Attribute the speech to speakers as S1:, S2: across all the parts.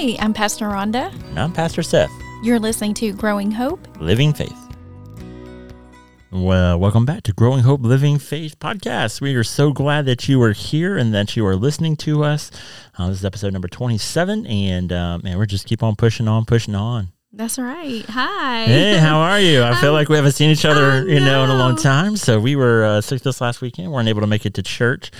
S1: Hi, I'm Pastor Rhonda.
S2: And I'm Pastor Seth,
S1: You're listening to Growing Hope.
S2: Living Faith. Well, welcome back to Growing Hope Living Faith podcast. We are so glad that you are here and that you are listening to us. Uh, this is episode number 27, and uh, man, we're just keep on pushing on, pushing on.
S1: That's right. Hi.
S2: Hey, how are you? I feel like we haven't seen each other, you know, in a long time. So we were uh, sick this last weekend. weren't able to make it to church.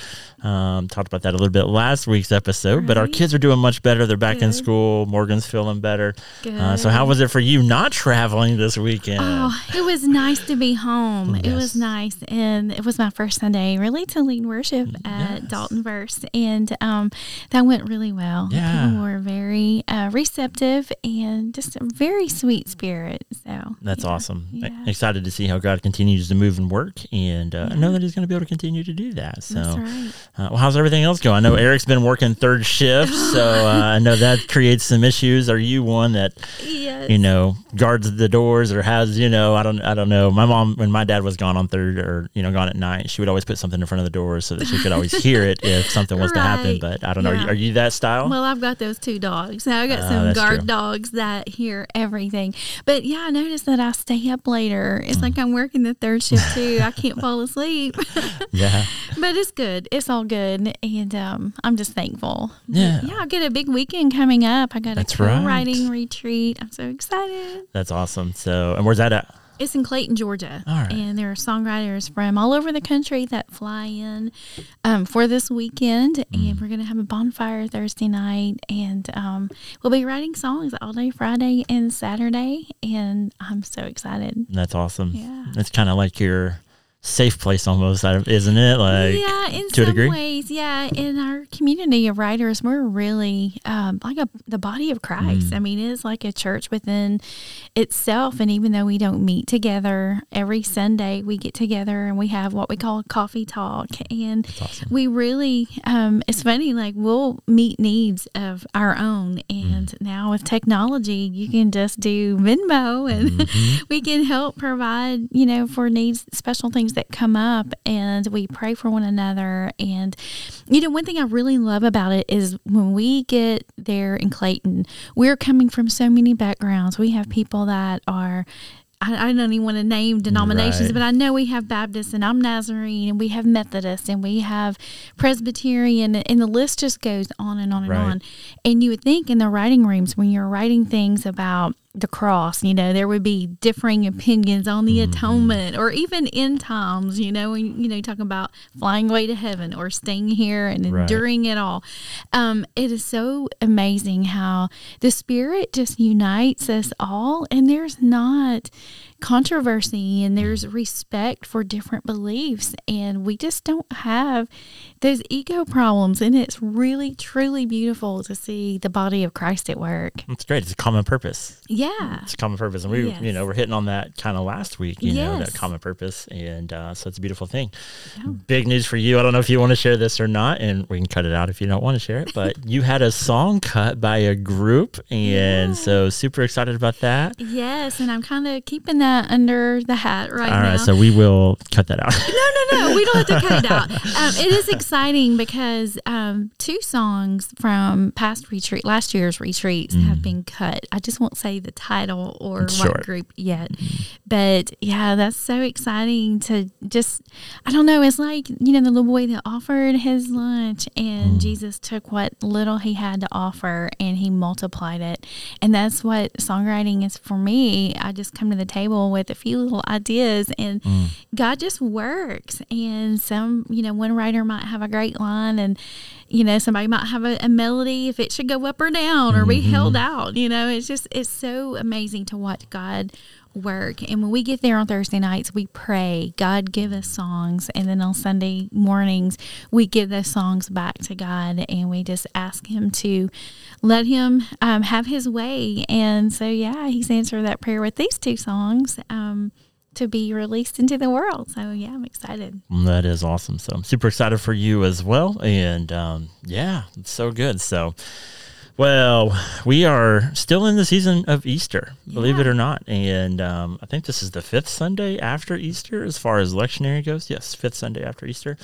S2: Um, talked about that a little bit last week's episode. But our kids are doing much better. They're back in school. Morgan's feeling better. Uh, so how was it for you not traveling this weekend?
S1: Oh, it was nice to be home. It was nice, and it was my first Sunday really to lead worship at
S2: Yes.
S1: Dalton Verse, and um, that went really well.
S2: Yeah.
S1: People were very uh, receptive and just a very sweet spirit. So
S2: That's
S1: yeah,
S2: awesome.
S1: Yeah.
S2: Excited to see how God continues to move and work, and uh, I know that He's going to be able to continue to do that. So,
S1: That's right.
S2: Uh, well, how's everything else going? I know Eric's been working third shift, so uh, I know that creates some issues. Are you one that
S1: Yes.
S2: you know guards the doors or has you know I don't I don't know. My mom when my dad was gone on third or you know gone at night, she would always put something in front of the door so that she could always hear it if something was to happen. But I don't know. Are, you, are you that style?
S1: Well, I've got those two dogs. Now I got
S2: Ah,
S1: some guard
S2: true.
S1: dogs that hear everything. But yeah, I noticed that I stay up later. It's like I'm working the third shift too. I can't fall asleep.
S2: yeah.
S1: but it's good. It's all good, and um, I'm just thankful. But
S2: Yeah.
S1: yeah. I get a big weekend coming up. I got
S2: That's
S1: a
S2: right.
S1: co-writing retreat. I'm so excited.
S2: That's awesome. So, and where's that at?
S1: It's in Clayton, Georgia.
S2: All right.
S1: And there are songwriters from all over the country that fly in um, for this weekend.
S2: Mm.
S1: And we're going to have a bonfire Thursday night. And um, we'll be writing songs all day Friday and Saturday. And I'm so excited.
S2: That's awesome.
S1: Yeah.
S2: It's kind of like your safe place almost, isn't it? Like,
S1: yeah, in
S2: to a
S1: some
S2: degree?
S1: ways, yeah. In our community of writers, we're really um, like a, the body of
S2: Mm.
S1: Christ. I mean, it's like a church within itself. And even though we don't meet together every Sunday, we get together and we have what we call coffee talk. And
S2: awesome.
S1: we really, um, it's funny, like we'll meet needs of our own. And
S2: Mm.
S1: now with technology, you can just do Venmo and
S2: Mm-hmm.
S1: we can help provide, you know, for needs, special things that come up. And we pray for one another. And, you know, one thing I really love about it is when we get there in Clayton, we're coming from so many backgrounds. We have people that are I, don't even want to name denominations,
S2: Right.
S1: but I know we have Baptist and I'm Nazarene and we have Methodist and we have Presbyterian and the list just goes on and on and
S2: Right.
S1: on. And you would think in the writing rooms when you're writing things about the cross, you know, there would be differing opinions on the atonement or even end times, you know, when you know, talking about flying away to heaven or staying here and
S2: Right.
S1: enduring it all. Um, it is so amazing how the spirit just unites us all and there's not controversy and there's respect for different beliefs and we just don't have those ego problems and it's really truly beautiful to see the body of Christ at work.
S2: It's great. It's a common purpose.
S1: Yeah.
S2: It's a common purpose, and we,
S1: Yes.
S2: you know, we're hitting on that kind of last week. You know, that common purpose, and uh, so it's a beautiful thing.
S1: Yeah.
S2: Big news for you. I don't know if you want to share this or not, and we can cut it out if you don't want to share it. But you had a song cut by a group, and
S1: Yeah.
S2: so super excited about that.
S1: Yes, and I'm kind of keeping that under the hat right
S2: All
S1: now.
S2: right, so we will cut that out.
S1: no, no, no. We don't have to cut it out. Um, it is exciting because um, two songs from past retreat, last year's retreats, have been cut. I just won't say the title or
S2: Mm.
S1: What group yet, but yeah, that's so exciting to just. I don't know. It's like you know the little boy that offered his lunch, and
S2: Mm.
S1: Jesus took what little he had to offer and he multiplied it, and that's what songwriting is for me. I just come to the table with a few little ideas and. Mm. God just works. And some, you know, one writer might have a great line and, you know, somebody might have a, a melody if it should go up or down or be mm-hmm. held out. You know, it's just, it's so amazing to watch God work. And when we get there on Thursday nights, we pray, God give us songs. And then on Sunday mornings, we give those songs back to God and we just ask Him to let Him um, have His way. And so, yeah, He's answered that prayer with these two songs. Um, to be released into the world. So yeah, I'm excited.
S2: That is awesome. So I'm super excited for you as well. And um, yeah, it's so good. So, well, we are still in the season of Easter, believe it or not. And um, I think this is the fifth Sunday after Easter as far as lectionary goes. Yes, fifth Sunday after Easter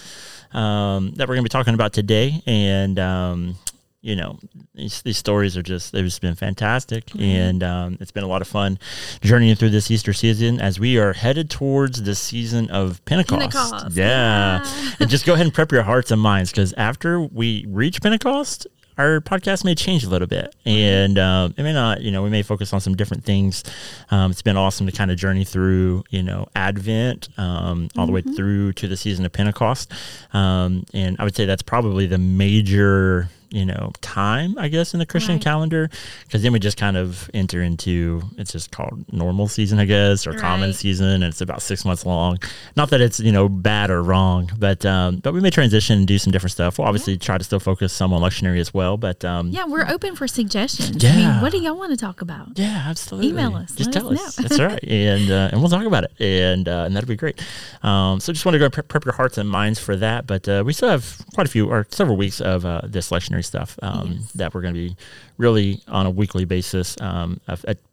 S2: um, that we're going to be talking about today. And um, you know, these, these stories are just, they've just been fantastic. Mm-hmm. And um, it's been a lot of fun journeying through this Easter season as we are headed towards the season of Pentecost. Pentecost. Yeah. and just go ahead and prep your hearts and minds because after we reach Pentecost, our podcast may change a little bit and uh, it may not you know we may focus on some different things um, it's been awesome to kind of journey through you know advent um, all mm-hmm. the way mm-hmm. through to the season of pentecost um, and i would say that's probably the major you know time i guess in the christian right. calendar because then we just kind of enter into it's just called normal season i guess or right. common season and it's about six months long. Not that it's you know bad or wrong but um but we may transition and do some different stuff. We'll obviously yeah. try to still focus some on lectionary as well but um
S1: yeah we're open for suggestions. Yeah I mean, what do y'all want to talk about?
S2: Yeah absolutely.
S1: Email us.
S2: Just tell us, us. that's right. And uh, and we'll talk about it. And uh, and that'll be great. Um so just want to go prep, prep your hearts and minds for that but uh, we still have quite a few or several weeks of uh, this lectionary stuff um, yes. that we're going to be really on a weekly basis um,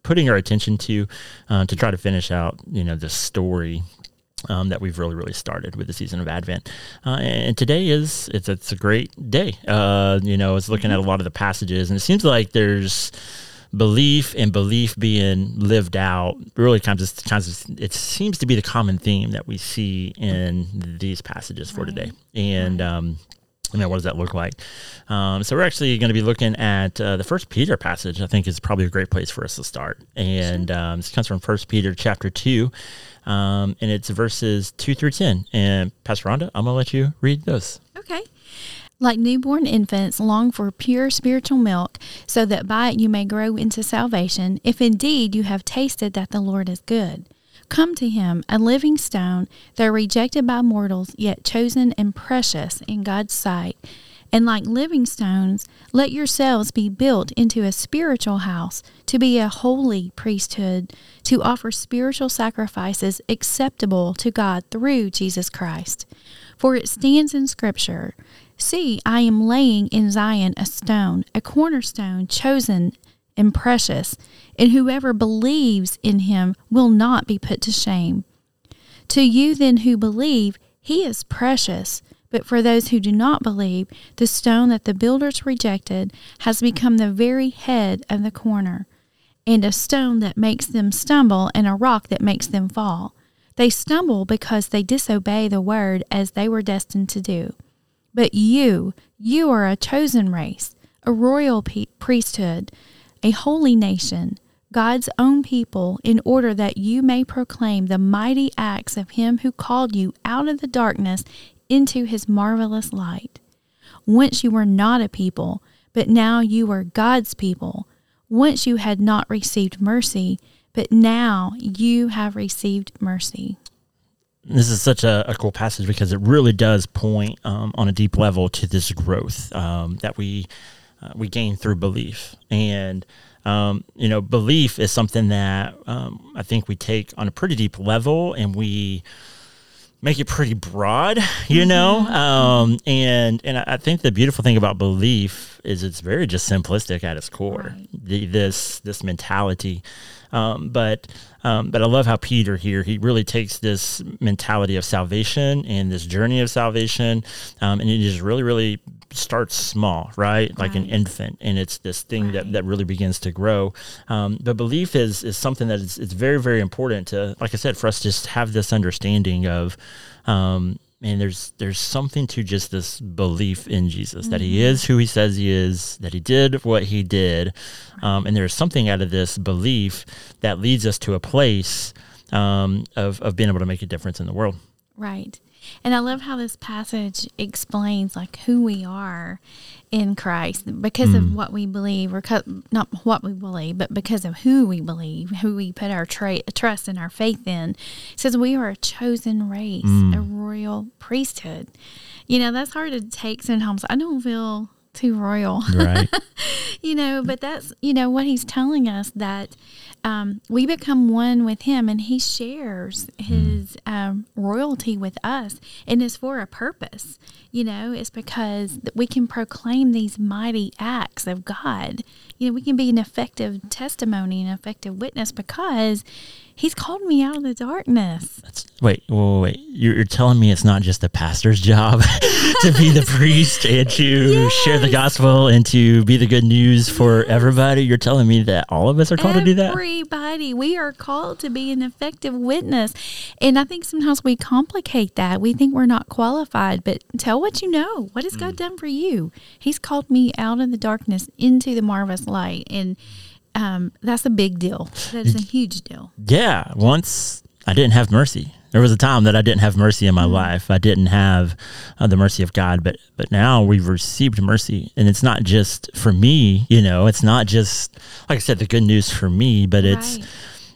S2: putting our attention to uh, to try to finish out you know the story um, that we've really really started with the season of Advent. Uh, and today is it's it's a great day. Uh, you know, it's looking mm-hmm. at a lot of the passages, and it seems like there's belief and belief being lived out really kind of, kind of it seems to be the common theme that we see in these passages for right. today and um, I mean, what does that look like? Um, so we're actually going to be looking at uh, the First Peter passage. I think is probably a great place for us to start, and um, this comes from First Peter chapter two, um, and it's verses two through ten. And Pastor Rhonda, I'm going to let you read those.
S1: Okay. Like newborn infants, long for pure spiritual milk, so that by it you may grow into salvation, if indeed you have tasted that the Lord is good. Come to him, a living stone, though rejected by mortals, yet chosen and precious in God's sight. And like living stones, let yourselves be built into a spiritual house, to be a holy priesthood, to offer spiritual sacrifices acceptable to God through Jesus Christ. For it stands in Scripture See, I am laying in Zion a stone, a cornerstone chosen and precious, and whoever believes in him will not be put to shame. To you then who believe, he is precious. But for those who do not believe, the stone that the builders rejected has become the very head of the corner, and a stone that makes them stumble, and a rock that makes them fall. They stumble because they disobey the word as they were destined to do. But you, you are a chosen race, a royal priesthood a holy nation, God's own people, in order that you may proclaim the mighty acts of Him who called you out of the darkness into His marvelous light. Once you were not a people, but now you are God's people. Once you had not received mercy, but now you have received mercy.
S2: This is such a, a cool passage because it really does point um, on a deep level to this growth um, that we uh, we gain through belief. And, um, you know, belief is something that um, I think we take on a pretty deep level and we make it pretty broad, you know? Mm-hmm. Um, and, and I think the beautiful thing about belief is it's very just simplistic at its core. Right. The, this, this mentality um, but um, but I love how Peter here he really takes this mentality of salvation and this journey of salvation, um, and he just really really starts small, right, like an infant, and it's this thing right. that, that really begins to grow. Um, but belief is is something that is it's very very important to, like I said, for us to just have this understanding of um, man, there's there's something to just this belief in Jesus mm-hmm. that He mm-hmm. is who He says He is, that He did what He did, um, and there's something out of this belief that leads us to a place um, of of being able to make a difference in the world.
S1: Right. And I love how this passage explains like who we are in Christ because mm. of what we believe, or not what we believe, but because of who we believe, who we put our tra- trust and our faith in. It says we are a chosen race, mm. a royal priesthood. You know, that's hard to take sometimes. I don't feel too royal. Right. you know, but that's, you know, what he's telling us that um, we become one with him and he shares his mm. um, royalty with us and it's for a purpose. You know, it's because we can proclaim these mighty acts of God. You know, we can be an effective testimony, an effective witness because He's called me out of the darkness.
S2: That's, wait, wait, wait. You're, you're telling me it's not just the pastor's job to be the priest and to yes. share the gospel and to be the good news for everybody. You're telling me that all of us are called
S1: Everybody.
S2: to do that?
S1: Everybody. We are called to be an effective witness. And I think sometimes we complicate that. We think we're not qualified, but tell what you know. What has mm. God done for you? He's called me out of the darkness into the marvelous light. And um, that's a big deal. That's a huge deal.
S2: Yeah. Once I didn't have mercy. There was a time that I didn't have mercy in my mm-hmm. life. I didn't have uh, the mercy of God, but but now we've received mercy, and it's not just for me. You know, it's not just like I said, the good news for me, but it's.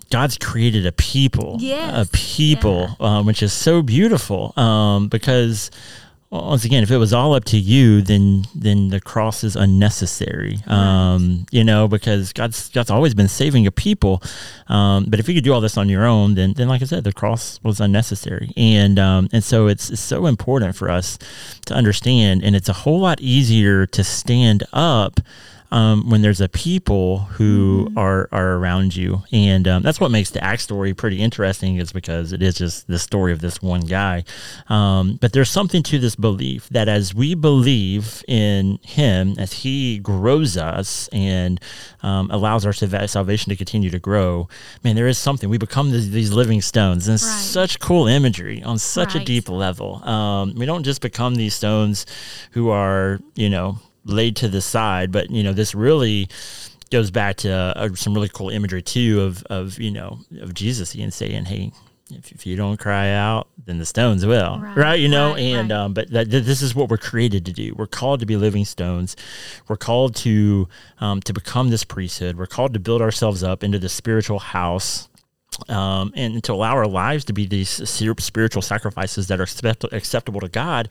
S2: God's created a people,
S1: yes.
S2: a people, yeah. um, which is so beautiful um, because once again, if it was all up to you, then then the cross is unnecessary. Right. Um, you know, because God's God's always been saving a people. Um, but if you could do all this on your own, then then like I said, the cross was unnecessary. And um, and so it's, it's so important for us to understand, and it's a whole lot easier to stand up um, when there's a people who mm-hmm. are are around you, and um, that's what makes the act story pretty interesting. Is because it is just the story of this one guy, um, but there's something to this belief that as we believe in Him, as He grows us and um, allows our salvation to continue to grow, man, there is something. We become these, these living stones, and right. such cool imagery on such right. a deep level. Um, we don't just become these stones who are, you know, laid to the side. But you know, this really goes back to uh, some really cool imagery too of of you know of Jesus and saying, "Hey, if, if you don't cry out, then the stones will." Right, right? you know, right, and right. um, but that, this is what we're created to do. We're called to be living stones. We're called to um, to become this priesthood. We're called to build ourselves up into the spiritual house um, and to allow our lives to be these spiritual sacrifices that are acceptable to God.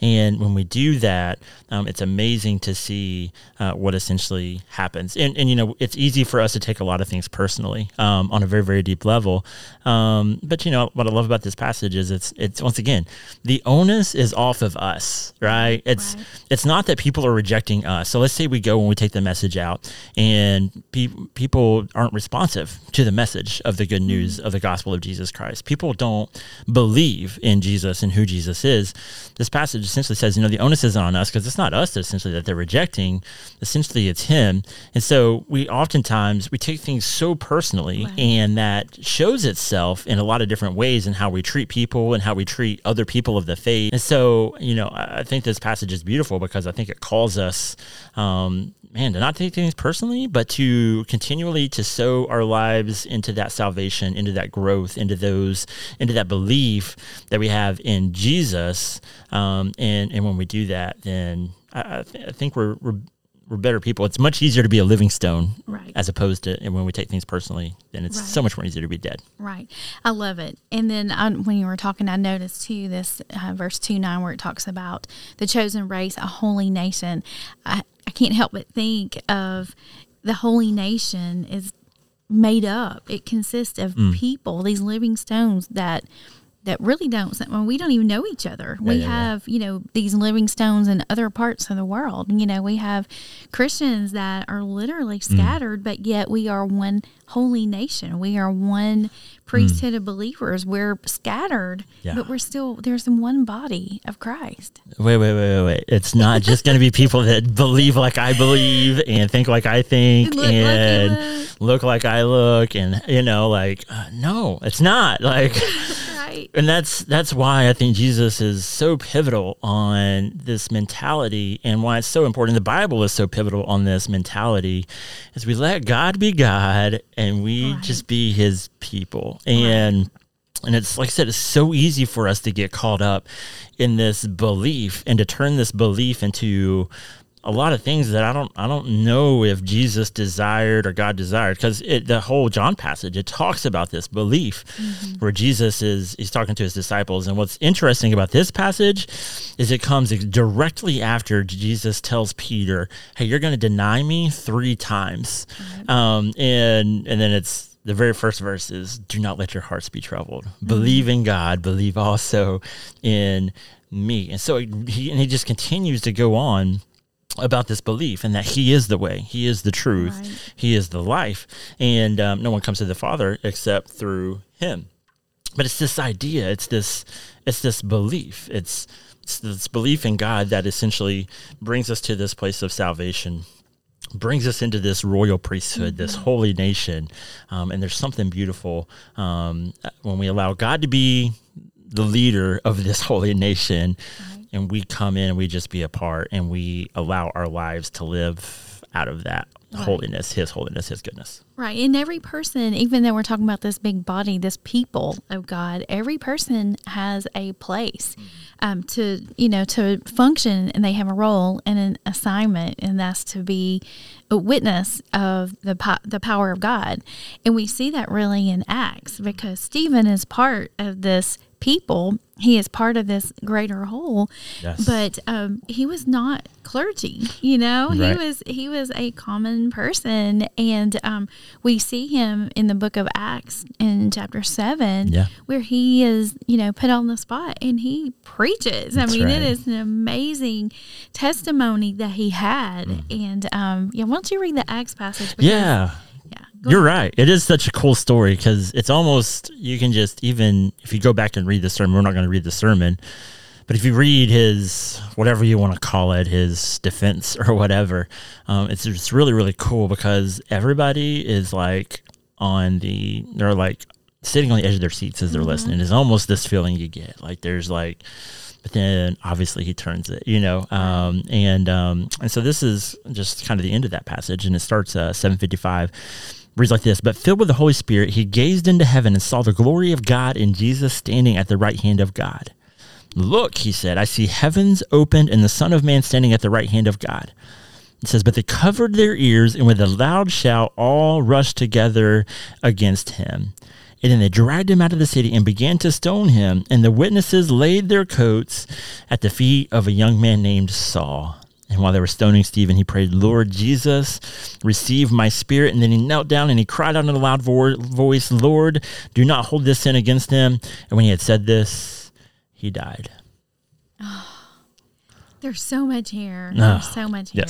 S2: And when we do that, um, it's amazing to see uh, what essentially happens. And, and, you know, it's easy for us to take a lot of things personally um, on a very, very deep level. Um, but, you know, what I love about this passage is it's, it's once again, the onus is off of us, right? It's, right. it's not that people are rejecting us. So let's say we go and we take the message out and pe- people aren't responsive to the message of the good news of the gospel of Jesus Christ. People don't believe in Jesus and who Jesus is. This passage essentially says, you know, the onus isn't on us because it's not us essentially that they're rejecting. Essentially, it's Him. And so we oftentimes we take things so personally, and that shows itself in a lot of different ways in how we treat people and how we treat other people of the faith. And so, you know, I think this passage is beautiful because I think it calls us um, man, to not take things personally, but to continually to sow our lives into that salvation, into that growth, into those, into that belief that we have in Jesus. Um, and and when we do that, then I, I, th- I think we're, we're we're better people. It's much easier to be a living stone,
S1: right?
S2: As opposed to and when we take things personally, then it's right. so much more easier to be dead.
S1: Right. I love it. And then I, when you were talking, I noticed too this uh, verse two nine where it talks about the chosen race, a holy nation. I, I can't help but think of the holy nation is made up. It consists of mm. people, these living stones that that really don't well, we don't even know each other yeah, we yeah, have yeah. you know these living stones in other parts of the world you know we have christians that are literally mm. scattered mm. but yet we are one holy nation we are one priesthood mm. of believers we're scattered but we're still there's one body of christ
S2: wait wait wait wait wait it's not just going to be people that believe like i believe and think like i think look and like look like i look and you know like uh, no it's not like Right. And that's that's why I think Jesus is so pivotal on this mentality and why it's so important. The Bible is so pivotal on this mentality is we let God be God and we right. just be his people. And right. And it's like I said, it's so easy for us to get caught up in this belief and to turn this belief into a lot of things that I don't I don't know if Jesus desired or God desired because the whole John passage it talks about this belief mm-hmm. where Jesus is he's talking to his disciples and what's interesting about this passage is it comes directly after Jesus tells Peter hey you're going to deny me three times right. um, and and then it's the very first verse is do not let your hearts be troubled mm-hmm. believe in God believe also in me and so he, and he just continues to go on about this belief and that he is the way he is the truth
S1: Right.
S2: he is the life and um, no one comes to the father except through him but it's this idea it's this it's this belief it's, it's this belief in god that essentially brings us to this place of salvation brings us into this royal priesthood, this holy nation. Um, and there's something beautiful um, when we allow God to be the leader of this holy nation and we come in and we just be a part and we allow our lives to live out of that holiness, His holiness, His goodness.
S1: Right. And every person, even though we're talking about this big body, this people of God, every person has a place um, to, you know, to function and they have a role and an assignment, and that's to be a witness of the, po- the power of God. And we see that really in Acts because Stephen is part of this people. He is part of this greater whole,
S2: Yes.
S1: but um, he was not clergy. You know,
S2: Right.
S1: he was he was a common person, and um, we see him in the book of Acts in chapter seven,
S2: Yeah.
S1: where he is you know put on the spot and he preaches.
S2: That's
S1: I mean,
S2: right.
S1: it is an amazing testimony that he had, and um, yeah, why don't you read the Acts passage? because-
S2: Yeah.
S1: Go
S2: You're right. It is such a cool story because it's almost you can just even if you go back and read the sermon. We're not going to read the sermon, but if you read his whatever you want to call it, his defense or whatever, um, it's just really really cool because everybody is like on the they're like sitting on the edge of their seats as they're listening. It's almost this feeling you get like there's like but then obviously he turns it, you know. Um, and um, and so this is just kind of the end of that passage, and it starts uh, seven fifty five. Reads like this, but filled with the Holy Spirit, he gazed into heaven and saw the glory of God and Jesus standing at the right hand of God. Look, he said, I see heavens opened and the Son of Man standing at the right hand of God. It says, But they covered their ears, and with a loud shout, all rushed together against him. And then they dragged him out of the city and began to stone him. And the witnesses laid their coats at the feet of a young man named Saul. And while they were stoning Stephen, he prayed, Lord Jesus, receive my spirit. And then he knelt down and he cried out in a loud vo- voice, Lord, do not hold this sin against them. And when he had said this, he died.
S1: There's so much here.
S2: Ah,
S1: There's so much here.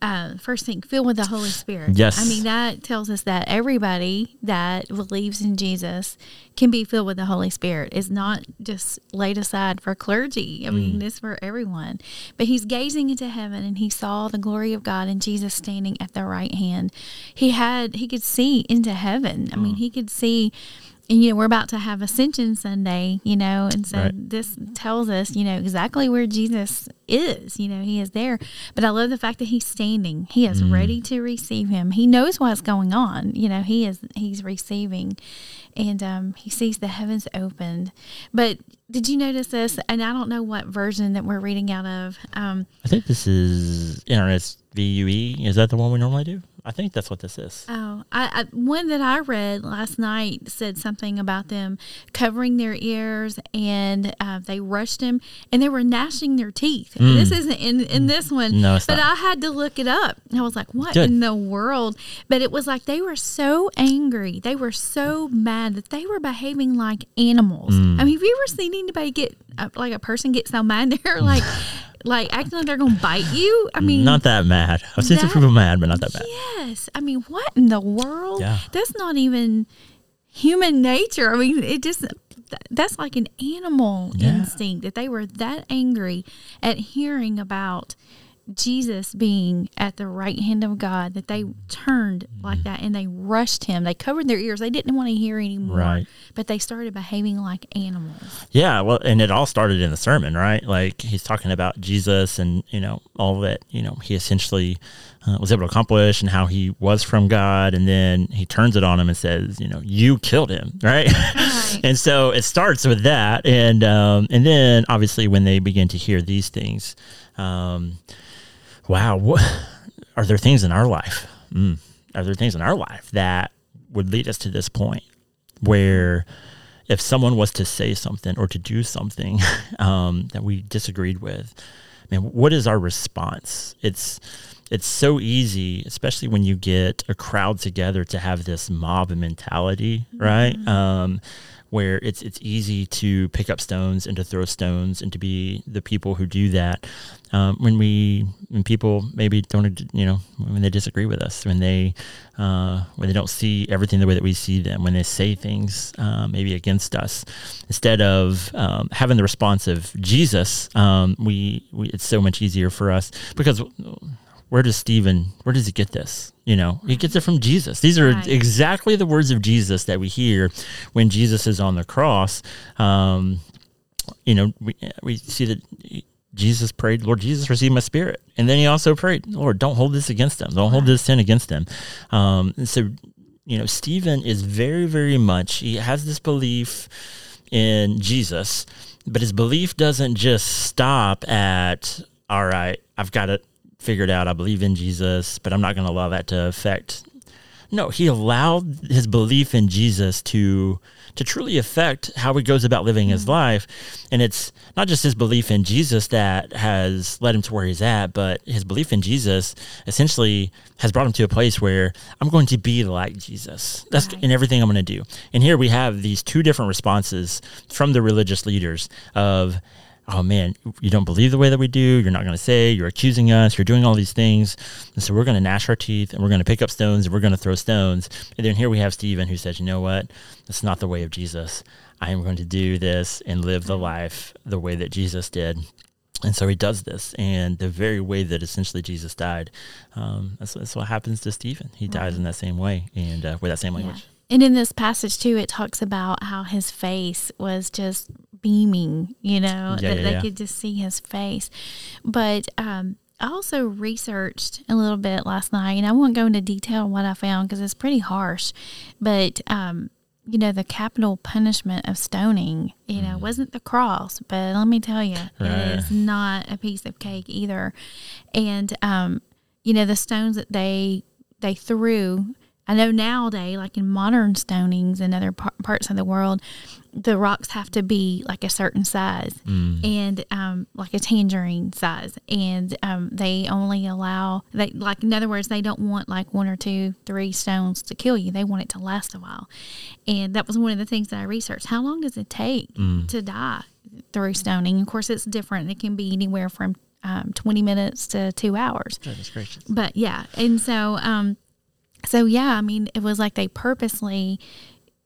S1: Uh, first thing, filled with the Holy Spirit.
S2: Yes.
S1: I mean, that tells us that everybody that believes in Jesus can be filled with the Holy Spirit. It's not just laid aside for clergy. I
S2: Mm.
S1: mean, it's for everyone. But he's gazing into heaven and he saw the glory of God and Jesus standing at the right hand. He had, he could see into heaven. I mean,
S2: Mm.
S1: he could see and you know we're about to have ascension sunday you know and so
S2: Right.
S1: this tells us you know exactly where jesus is you know he is there. But i love the fact that he's standing. He is ready to receive him. He knows what's going on. You know he is he's receiving. And um, he sees the heavens opened. But did you notice this? And i don't know what version that we're reading out of. Um,
S2: I think this is NRSVUE. Is that the one we normally do? I think that's what this is.
S1: Oh, I, I one that I read last night said something about them covering their ears and uh, they rushed him and they were gnashing their teeth. This isn't in in this one,
S2: Mm. No, it's
S1: but
S2: not.
S1: I had to look it up. I was like, "What
S2: Good.
S1: in the world?" But it was like they were so angry, they were so mad that they were behaving like animals.
S2: Mm.
S1: I mean, have you ever seen anybody get uh, like a person get so mad they're like like acting like they're gonna bite you? I mean,
S2: not that mad. I've seen some people mad, but not that bad.
S1: Yes. I mean, what in the world?
S2: Yeah.
S1: That's not even human nature. I mean, it just that's like an animal
S2: Yeah.
S1: instinct that they were that angry at hearing about Jesus being at the right hand of God that they turned like that and they rushed him. They covered their ears. They didn't want to hear anymore.
S2: Right.
S1: But they started behaving like animals.
S2: Yeah, well, and it all started in the sermon, right? Like he's talking about Jesus and you know all that you know he essentially uh, was able to accomplish and how he was from God, and then he turns it on him and says, you know, you killed him, right?
S1: Right.
S2: and so it starts with that, and um, and then obviously when they begin to hear these things, um, wow, what are there things in our life? Mm, are there things in our life that would lead us to this point where if someone was to say something or to do something um, that we disagreed with, man, what is our response? It's it's so easy, especially when you get a crowd together to have this mob mentality, right? Um, where it's it's easy to pick up stones and to throw stones and to be the people who do that. Um, when we when people maybe don't you know when they disagree with us when they uh, when they don't see everything the way that we see them when they say things uh, maybe against us instead of um, having the response of Jesus um, we, we it's so much easier for us because where does Stephen, where does he get this? You know, he gets it from Jesus. These are right. exactly the words of Jesus that we hear when Jesus is on the cross. Um, you know, we, we see that Jesus prayed, Lord Jesus, receive my spirit. And then he also prayed, Lord, don't hold this against them. Don't hold this sin against them. Um, and so, you know, Stephen is very, very much, he has this belief in Jesus, but his belief doesn't just stop at, all right, I've got it figured out I believe in Jesus, but I'm not going to allow that to affect. No, he allowed his belief in Jesus to to truly affect how he goes about living his mm. life, and it's not just his belief in Jesus that has led him to where he's at, but his belief in Jesus essentially has brought him to a place where I'm going to be like Jesus. That's right. in everything I'm going to do. And here we have these two different responses from the religious leaders of oh man, you don't believe the way that we do. You're not going to say, you're accusing us, you're doing all these things. And so we're going to gnash our teeth and we're going to pick up stones and we're going to throw stones. And then here we have Stephen who says, you know what? That's not the way of Jesus. I am going to do this and live the life the way that Jesus did. And so he does this, and the very way that essentially Jesus died, um, that's, that's, what happens to Stephen. He dies in that same way and uh, with that same language. Yeah.
S1: And in this passage too, it talks about how his face was just beaming, you know, yeah, that yeah, they yeah. could just see his face. But um, I also researched a little bit last night, and I won't go into detail on what I found because it's pretty harsh. But um, you know, the capital punishment of stoning, you know, mm. wasn't the cross, but let me tell you, right. it is not a piece of cake either. And um, you know, the stones that they they threw I know nowadays, like in modern stonings in other par- parts of the world, the rocks have to be like a certain size mm. and um, like a tangerine size. And um, they only allow, they like, in other words, they don't want like one or two, three stones to kill you. They want it to last a while. And that was one of the things that I researched. How long does it take mm. to die through stoning? Of course, it's different. It can be anywhere from um, 20 minutes to two hours.
S2: Goodness gracious.
S1: But yeah. And so, um, so yeah, I mean, it was like they purposely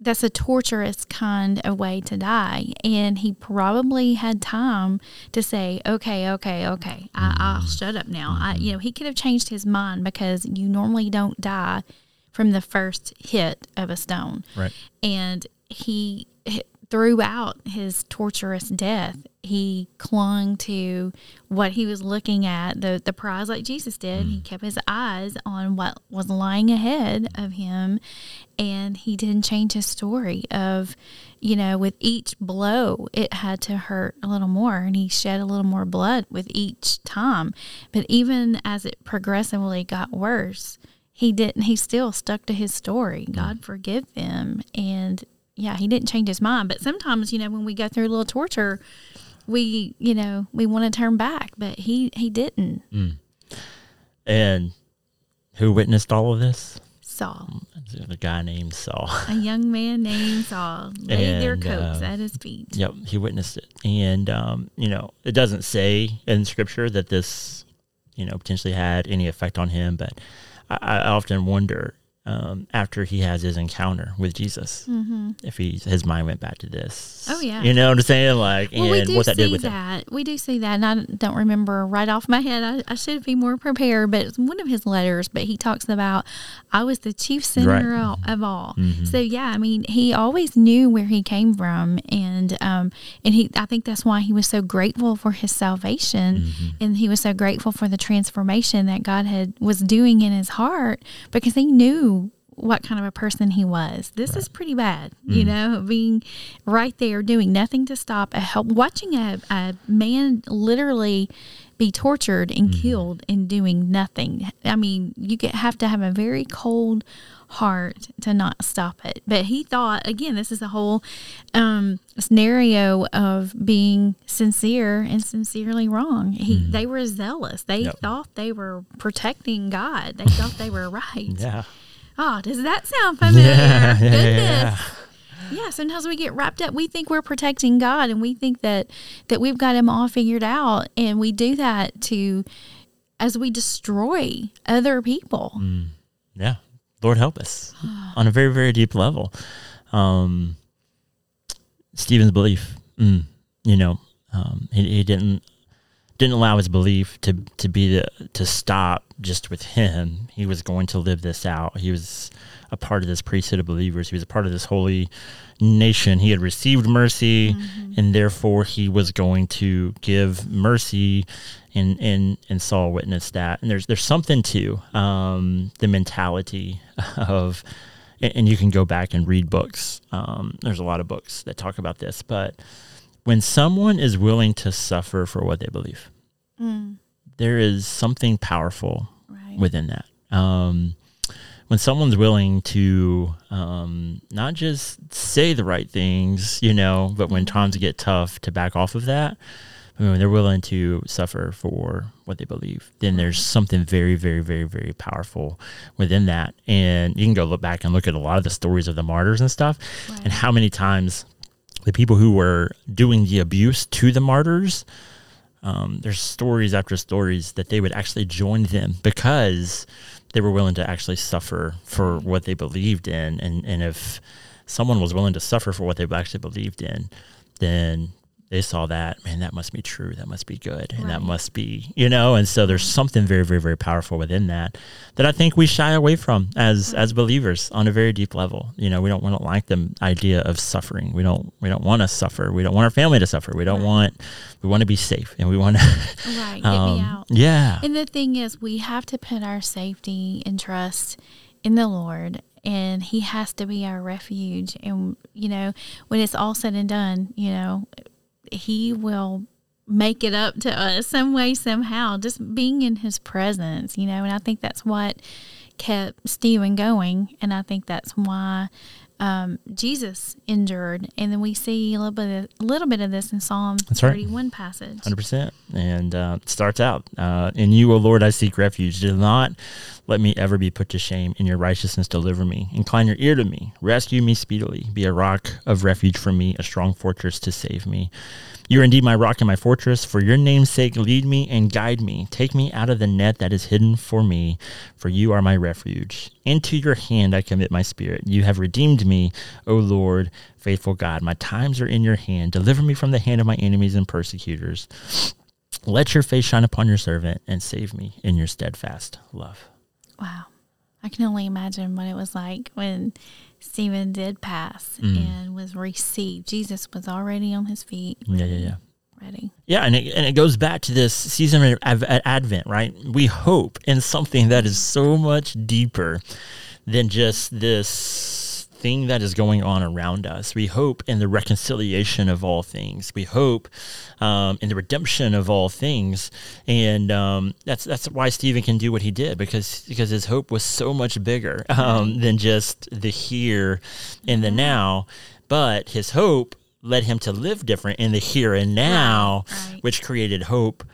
S1: that's a torturous kind of way to die. And he probably had time to say, okay, okay, okay, I, will mm-hmm. shut up now. I, mm-hmm. you know, he could have changed his mind because you normally don't die from the first hit of a stone.
S2: Right.
S1: And he throughout his torturous death, he clung to what he was looking at, the, the prize like Jesus did. Mm. He kept his eyes on what was lying ahead of him, and he didn't change his story of, you know, with each blow, it had to hurt a little more, and he shed a little more blood with each time. But even as it progressively got worse, he didn't, he still stuck to his story. God mm. forgive them. And yeah, he didn't change his mind. But sometimes, you know, when we go through a little torture, we, you know, we want to turn back, but he he didn't.
S2: Mm. And who witnessed all of this?
S1: Saul.
S2: A guy named Saul.
S1: A young man named Saul laid their coats uh, at his feet.
S2: Yep, he witnessed it, and um, you know, it doesn't say in Scripture that this, you know, potentially had any effect on him, but I, I often wonder um, after he has his encounter with Jesus. Mm-hmm. If he his mind went back to this,
S1: oh yeah,
S2: you know what I'm saying? Like,
S1: well, and what that did with that. Him. We do see that, and I don't remember right off my head. I, I should be more prepared, but it's one of his letters. But he talks about I was the chief sinner right. of all. Mm-hmm. So yeah, I mean, he always knew where he came from, and um, and he I think that's why he was so grateful for his salvation, mm-hmm. and he was so grateful for the transformation that God had was doing in his heart because he knew what kind of a person he was. This right. is pretty bad, mm. you know, being right there doing nothing to stop a help, watching a, a man literally be tortured and mm. killed and doing nothing. I mean, you get, have to have a very cold heart to not stop it. But he thought, again, this is a whole um, scenario of being sincere and sincerely wrong. He, mm. They were zealous. They yep. thought they were protecting God. They thought they were right.
S2: Yeah.
S1: Oh, does that sound familiar? Yeah, Goodness. Yeah, yeah, sometimes we get wrapped up. We think we're protecting God and we think that that we've got him all figured out and we do that to as we destroy other people.
S2: Mm, yeah. Lord help us on a very, very deep level. Um, Stephen's belief, mm, you know, um, he, he didn't didn't allow his belief to to be the, to stop just with him. He was going to live this out. He was a part of this priesthood of believers. He was a part of this holy nation. He had received mercy, mm-hmm. and therefore he was going to give mercy. And and and Saul witnessed that. And there's there's something to um, the mentality of, and you can go back and read books. Um, there's a lot of books that talk about this, but when someone is willing to suffer for what they believe, mm. there is something powerful right. within that. Um, when someone's willing to um, not just say the right things, you know, but when mm-hmm. times get tough, to back off of that, I mean, when they're willing to suffer for what they believe, then there's something very, very, very, very powerful within that. And you can go look back and look at a lot of the stories of the martyrs and stuff, right. and how many times the people who were doing the abuse to the martyrs, um, there's stories after stories that they would actually join them because they were willing to actually suffer for what they believed in. And, and if someone was willing to suffer for what they actually believed in, then they saw that man that must be true. That must be good. And right. that must be you know? And so there's something very very very powerful within that that i think we shy away from as right. as believers on a very deep level. You know we don't we don't like the idea of suffering. We don't we don't want to suffer. We don't want our family to suffer. We don't right. want we want to be safe and we want to
S1: right. Um, get me out.
S2: yeah.
S1: And the thing is we have to put our safety and trust in the lord and he has to be our refuge. And you know when it's all said and done you know he will make it up to us some way, somehow, just being in his presence, you know. And I think that's what kept Stephen going. And I think that's why um, Jesus endured. And then we see a little bit of, a little bit of this in Psalm that's 31 right. passage.
S2: 100%. And uh, starts out uh, In you, O Lord, I seek refuge. Do not let me ever be put to shame. In your righteousness, deliver me. Incline your ear to me. Rescue me speedily. Be a rock of refuge for me, a strong fortress to save me. You are indeed my rock and my fortress. For your name's sake, lead me and guide me. Take me out of the net that is hidden for me, for you are my refuge. Into your hand I commit my spirit. You have redeemed me, O Lord, faithful God. My times are in your hand. Deliver me from the hand of my enemies and persecutors. Let your face shine upon your servant and save me in your steadfast love.
S1: Wow. I can only imagine what it was like when Stephen did pass mm. and was received. Jesus was already on his feet.
S2: Yeah, yeah, yeah.
S1: Ready.
S2: Yeah, and it, and it goes back to this season of Advent, right? We hope in something that is so much deeper than just this thing that is going on around us. We hope in the reconciliation of all things. We hope um, in the redemption of all things, and um, that's that's why Stephen can do what he did because because his hope was so much bigger um, than just the here and the now. But his hope led him to live different in the here and now, right, right. which created hope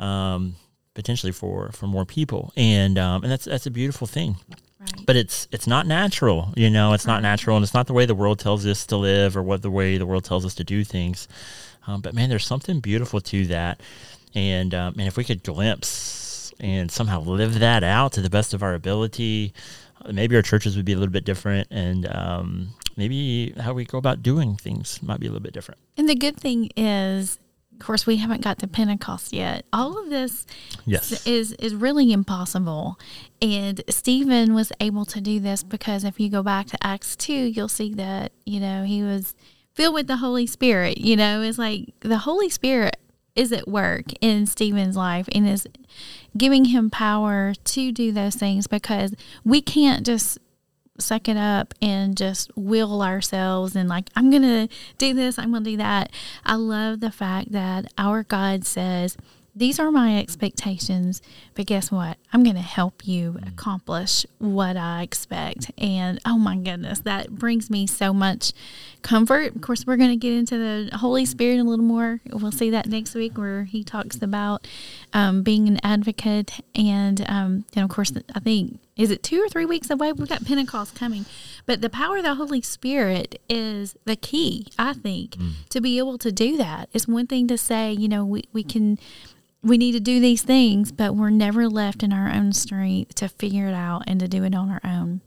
S2: um, potentially for for more people, and um, and that's that's a beautiful thing. But it's it's not natural, you know. It's right. not natural, and it's not the way the world tells us to live, or what the way the world tells us to do things. Um, but man, there's something beautiful to that, and um, and if we could glimpse and somehow live that out to the best of our ability, maybe our churches would be a little bit different, and um, maybe how we go about doing things might be a little bit different.
S1: And the good thing is of course, we haven't got to Pentecost yet. All of this
S2: yes.
S1: is is really impossible. And Stephen was able to do this because if you go back to Acts 2, you'll see that, you know, he was filled with the Holy Spirit. You know, it's like the Holy Spirit is at work in Stephen's life and is giving him power to do those things because we can't just suck it up and just will ourselves and like i'm gonna do this i'm gonna do that. I love the fact that our god says these are my expectations but guess what i'm gonna help you mm. accomplish what i expect and oh my goodness that brings me so much comfort of course we're gonna get into the holy spirit a little more we'll see that next week where he talks about um, being an advocate and um, of course i think is it two or three weeks away? We've got Pentecost coming. But the power of the Holy Spirit is the key, I think, mm. to be able to do that. It's one thing to say, you know, we, we can we need to do these things, but we're never left in our own strength to figure it out and to do it on our own.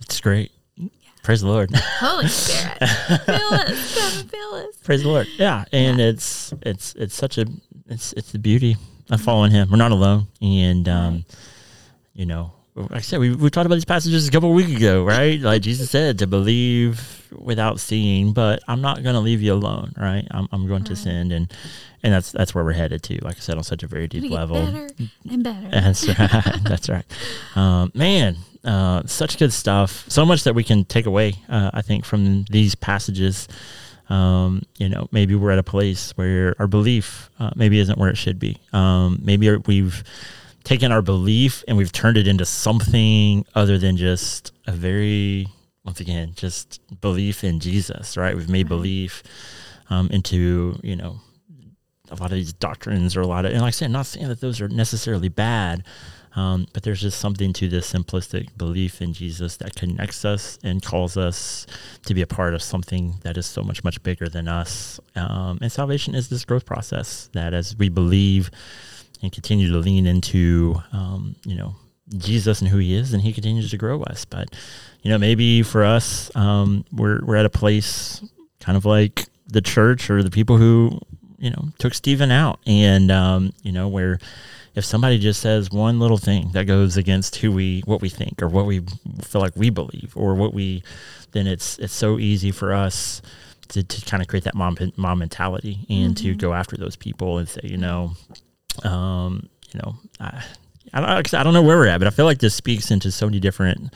S2: It's great. Yeah. Praise the Lord.
S1: Holy Spirit. feel us. feel us.
S2: Praise the Lord. Yeah. And yeah. it's it's it's such a it's it's the beauty of following him. We're not alone. And um, you know, I said, we, we talked about these passages a couple weeks ago, right? like Jesus said, to believe without seeing, but I'm not going to leave you alone, right? I'm, I'm going right. to send, and and that's that's where we're headed to. Like I said, on such a very deep level,
S1: better and better.
S2: That's right. that's right. Um, man, uh, such good stuff. So much that we can take away, uh, I think, from these passages. Um, you know, maybe we're at a place where our belief uh, maybe isn't where it should be. Um, maybe we've taken our belief and we've turned it into something other than just a very once again just belief in jesus right we've made right. belief um, into you know a lot of these doctrines or a lot of and like i said not saying that those are necessarily bad um, but there's just something to this simplistic belief in jesus that connects us and calls us to be a part of something that is so much much bigger than us um, and salvation is this growth process that as we believe and continue to lean into, um, you know, Jesus and who He is, and He continues to grow us. But you know, maybe for us, um, we're we're at a place kind of like the church or the people who you know took Stephen out, and um, you know where if somebody just says one little thing that goes against who we what we think or what we feel like we believe or what we then it's it's so easy for us to, to kind of create that mom mom mentality and mm-hmm. to go after those people and say you know um, you know, I, I don't, I don't know where we're at, but I feel like this speaks into so many different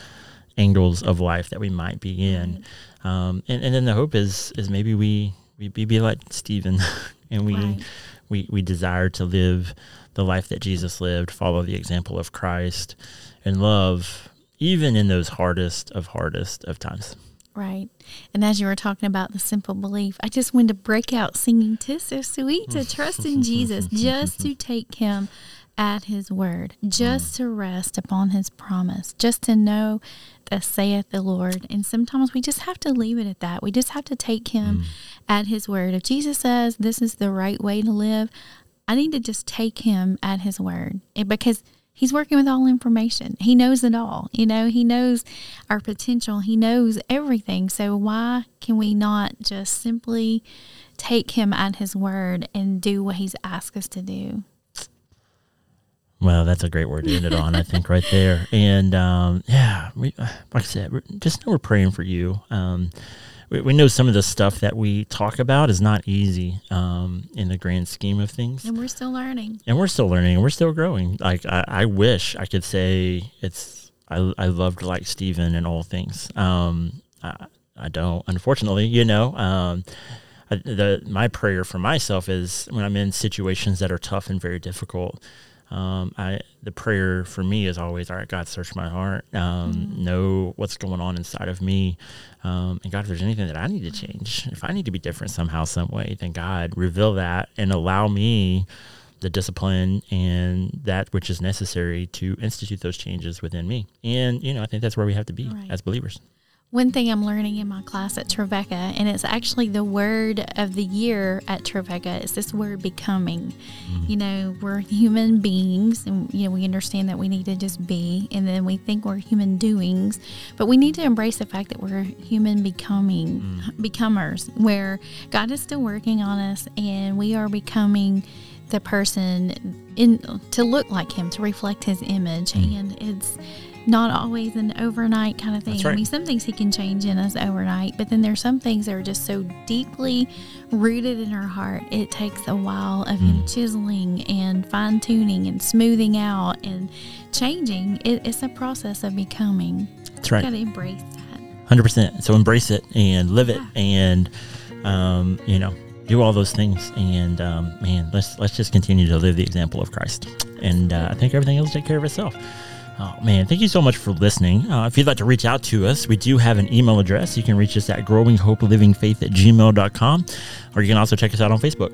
S2: angles of life that we might be in. Um, and, and then the hope is, is maybe we, we be like Stephen and we, right. we, we desire to live the life that Jesus lived, follow the example of Christ and love, even in those hardest of hardest of times.
S1: Right. And as you were talking about the simple belief, I just wanted to break out singing Tis So Sweet to trust in Jesus, just to take him at his word, just to rest upon his promise, just to know that saith the Lord. And sometimes we just have to leave it at that. We just have to take him mm. at his word. If Jesus says this is the right way to live, I need to just take him at his word. because He's working with all information. He knows it all. You know, he knows our potential. He knows everything. So why can we not just simply take him at his word and do what he's asked us to do?
S2: Well, that's a great word to end it on, I think, right there. And um, yeah, we, like I said, just know we're praying for you. Um, we, we know some of the stuff that we talk about is not easy um, in the grand scheme of things.
S1: And we're still learning.
S2: And we're still learning and we're still growing. Like, I, I wish I could say it's, I, I loved like Stephen and all things. Um, I, I don't, unfortunately, you know. Um, I, the, my prayer for myself is when I'm in situations that are tough and very difficult, um, I the prayer for me is always, all right, God, search my heart, um, mm-hmm. know what's going on inside of me, um, and God, if there's anything that I need to change, if I need to be different somehow, some way, then God reveal that and allow me the discipline and that which is necessary to institute those changes within me. And you know, I think that's where we have to be right. as believers.
S1: One thing I'm learning in my class at Trevecca, and it's actually the word of the year at Trevecca, is this word becoming. Mm-hmm. You know, we're human beings, and, you know, we understand that we need to just be, and then we think we're human doings, but we need to embrace the fact that we're human becoming, mm-hmm. becomers, where God is still working on us, and we are becoming the person in to look like Him, to reflect His image, mm-hmm. and it's not always an overnight kind of thing. Right. I mean, some things he can change in us overnight, but then there's some things that are just so deeply rooted in our heart. It takes a while of mm. him chiseling and fine tuning and smoothing out and changing. It, it's a process of becoming.
S2: That's right.
S1: got to embrace that.
S2: Hundred percent. So embrace it and live it, yeah. and um, you know, do all those things. And um, man, let's let's just continue to live the example of Christ, and uh, I think everything else will take care of itself. Oh, man. Thank you so much for listening. Uh, if you'd like to reach out to us, we do have an email address. You can reach us at growinghopelivingfaith at gmail.com, or you can also check us out on Facebook.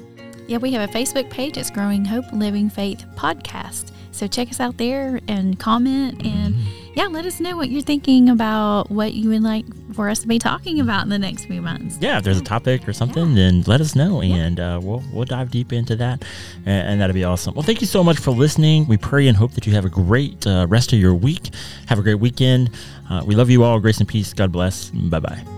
S1: Yeah, we have a Facebook page. It's Growing Hope Living Faith Podcast. So check us out there and comment and yeah, let us know what you're thinking about what you would like for us to be talking about in the next few months.
S2: Yeah, if there's a topic or something, then let us know, and uh, we'll we'll dive deep into that, and, and that'd be awesome. Well, thank you so much for listening. We pray and hope that you have a great uh, rest of your week. Have a great weekend. Uh, we love you all. Grace and peace. God bless. Bye bye.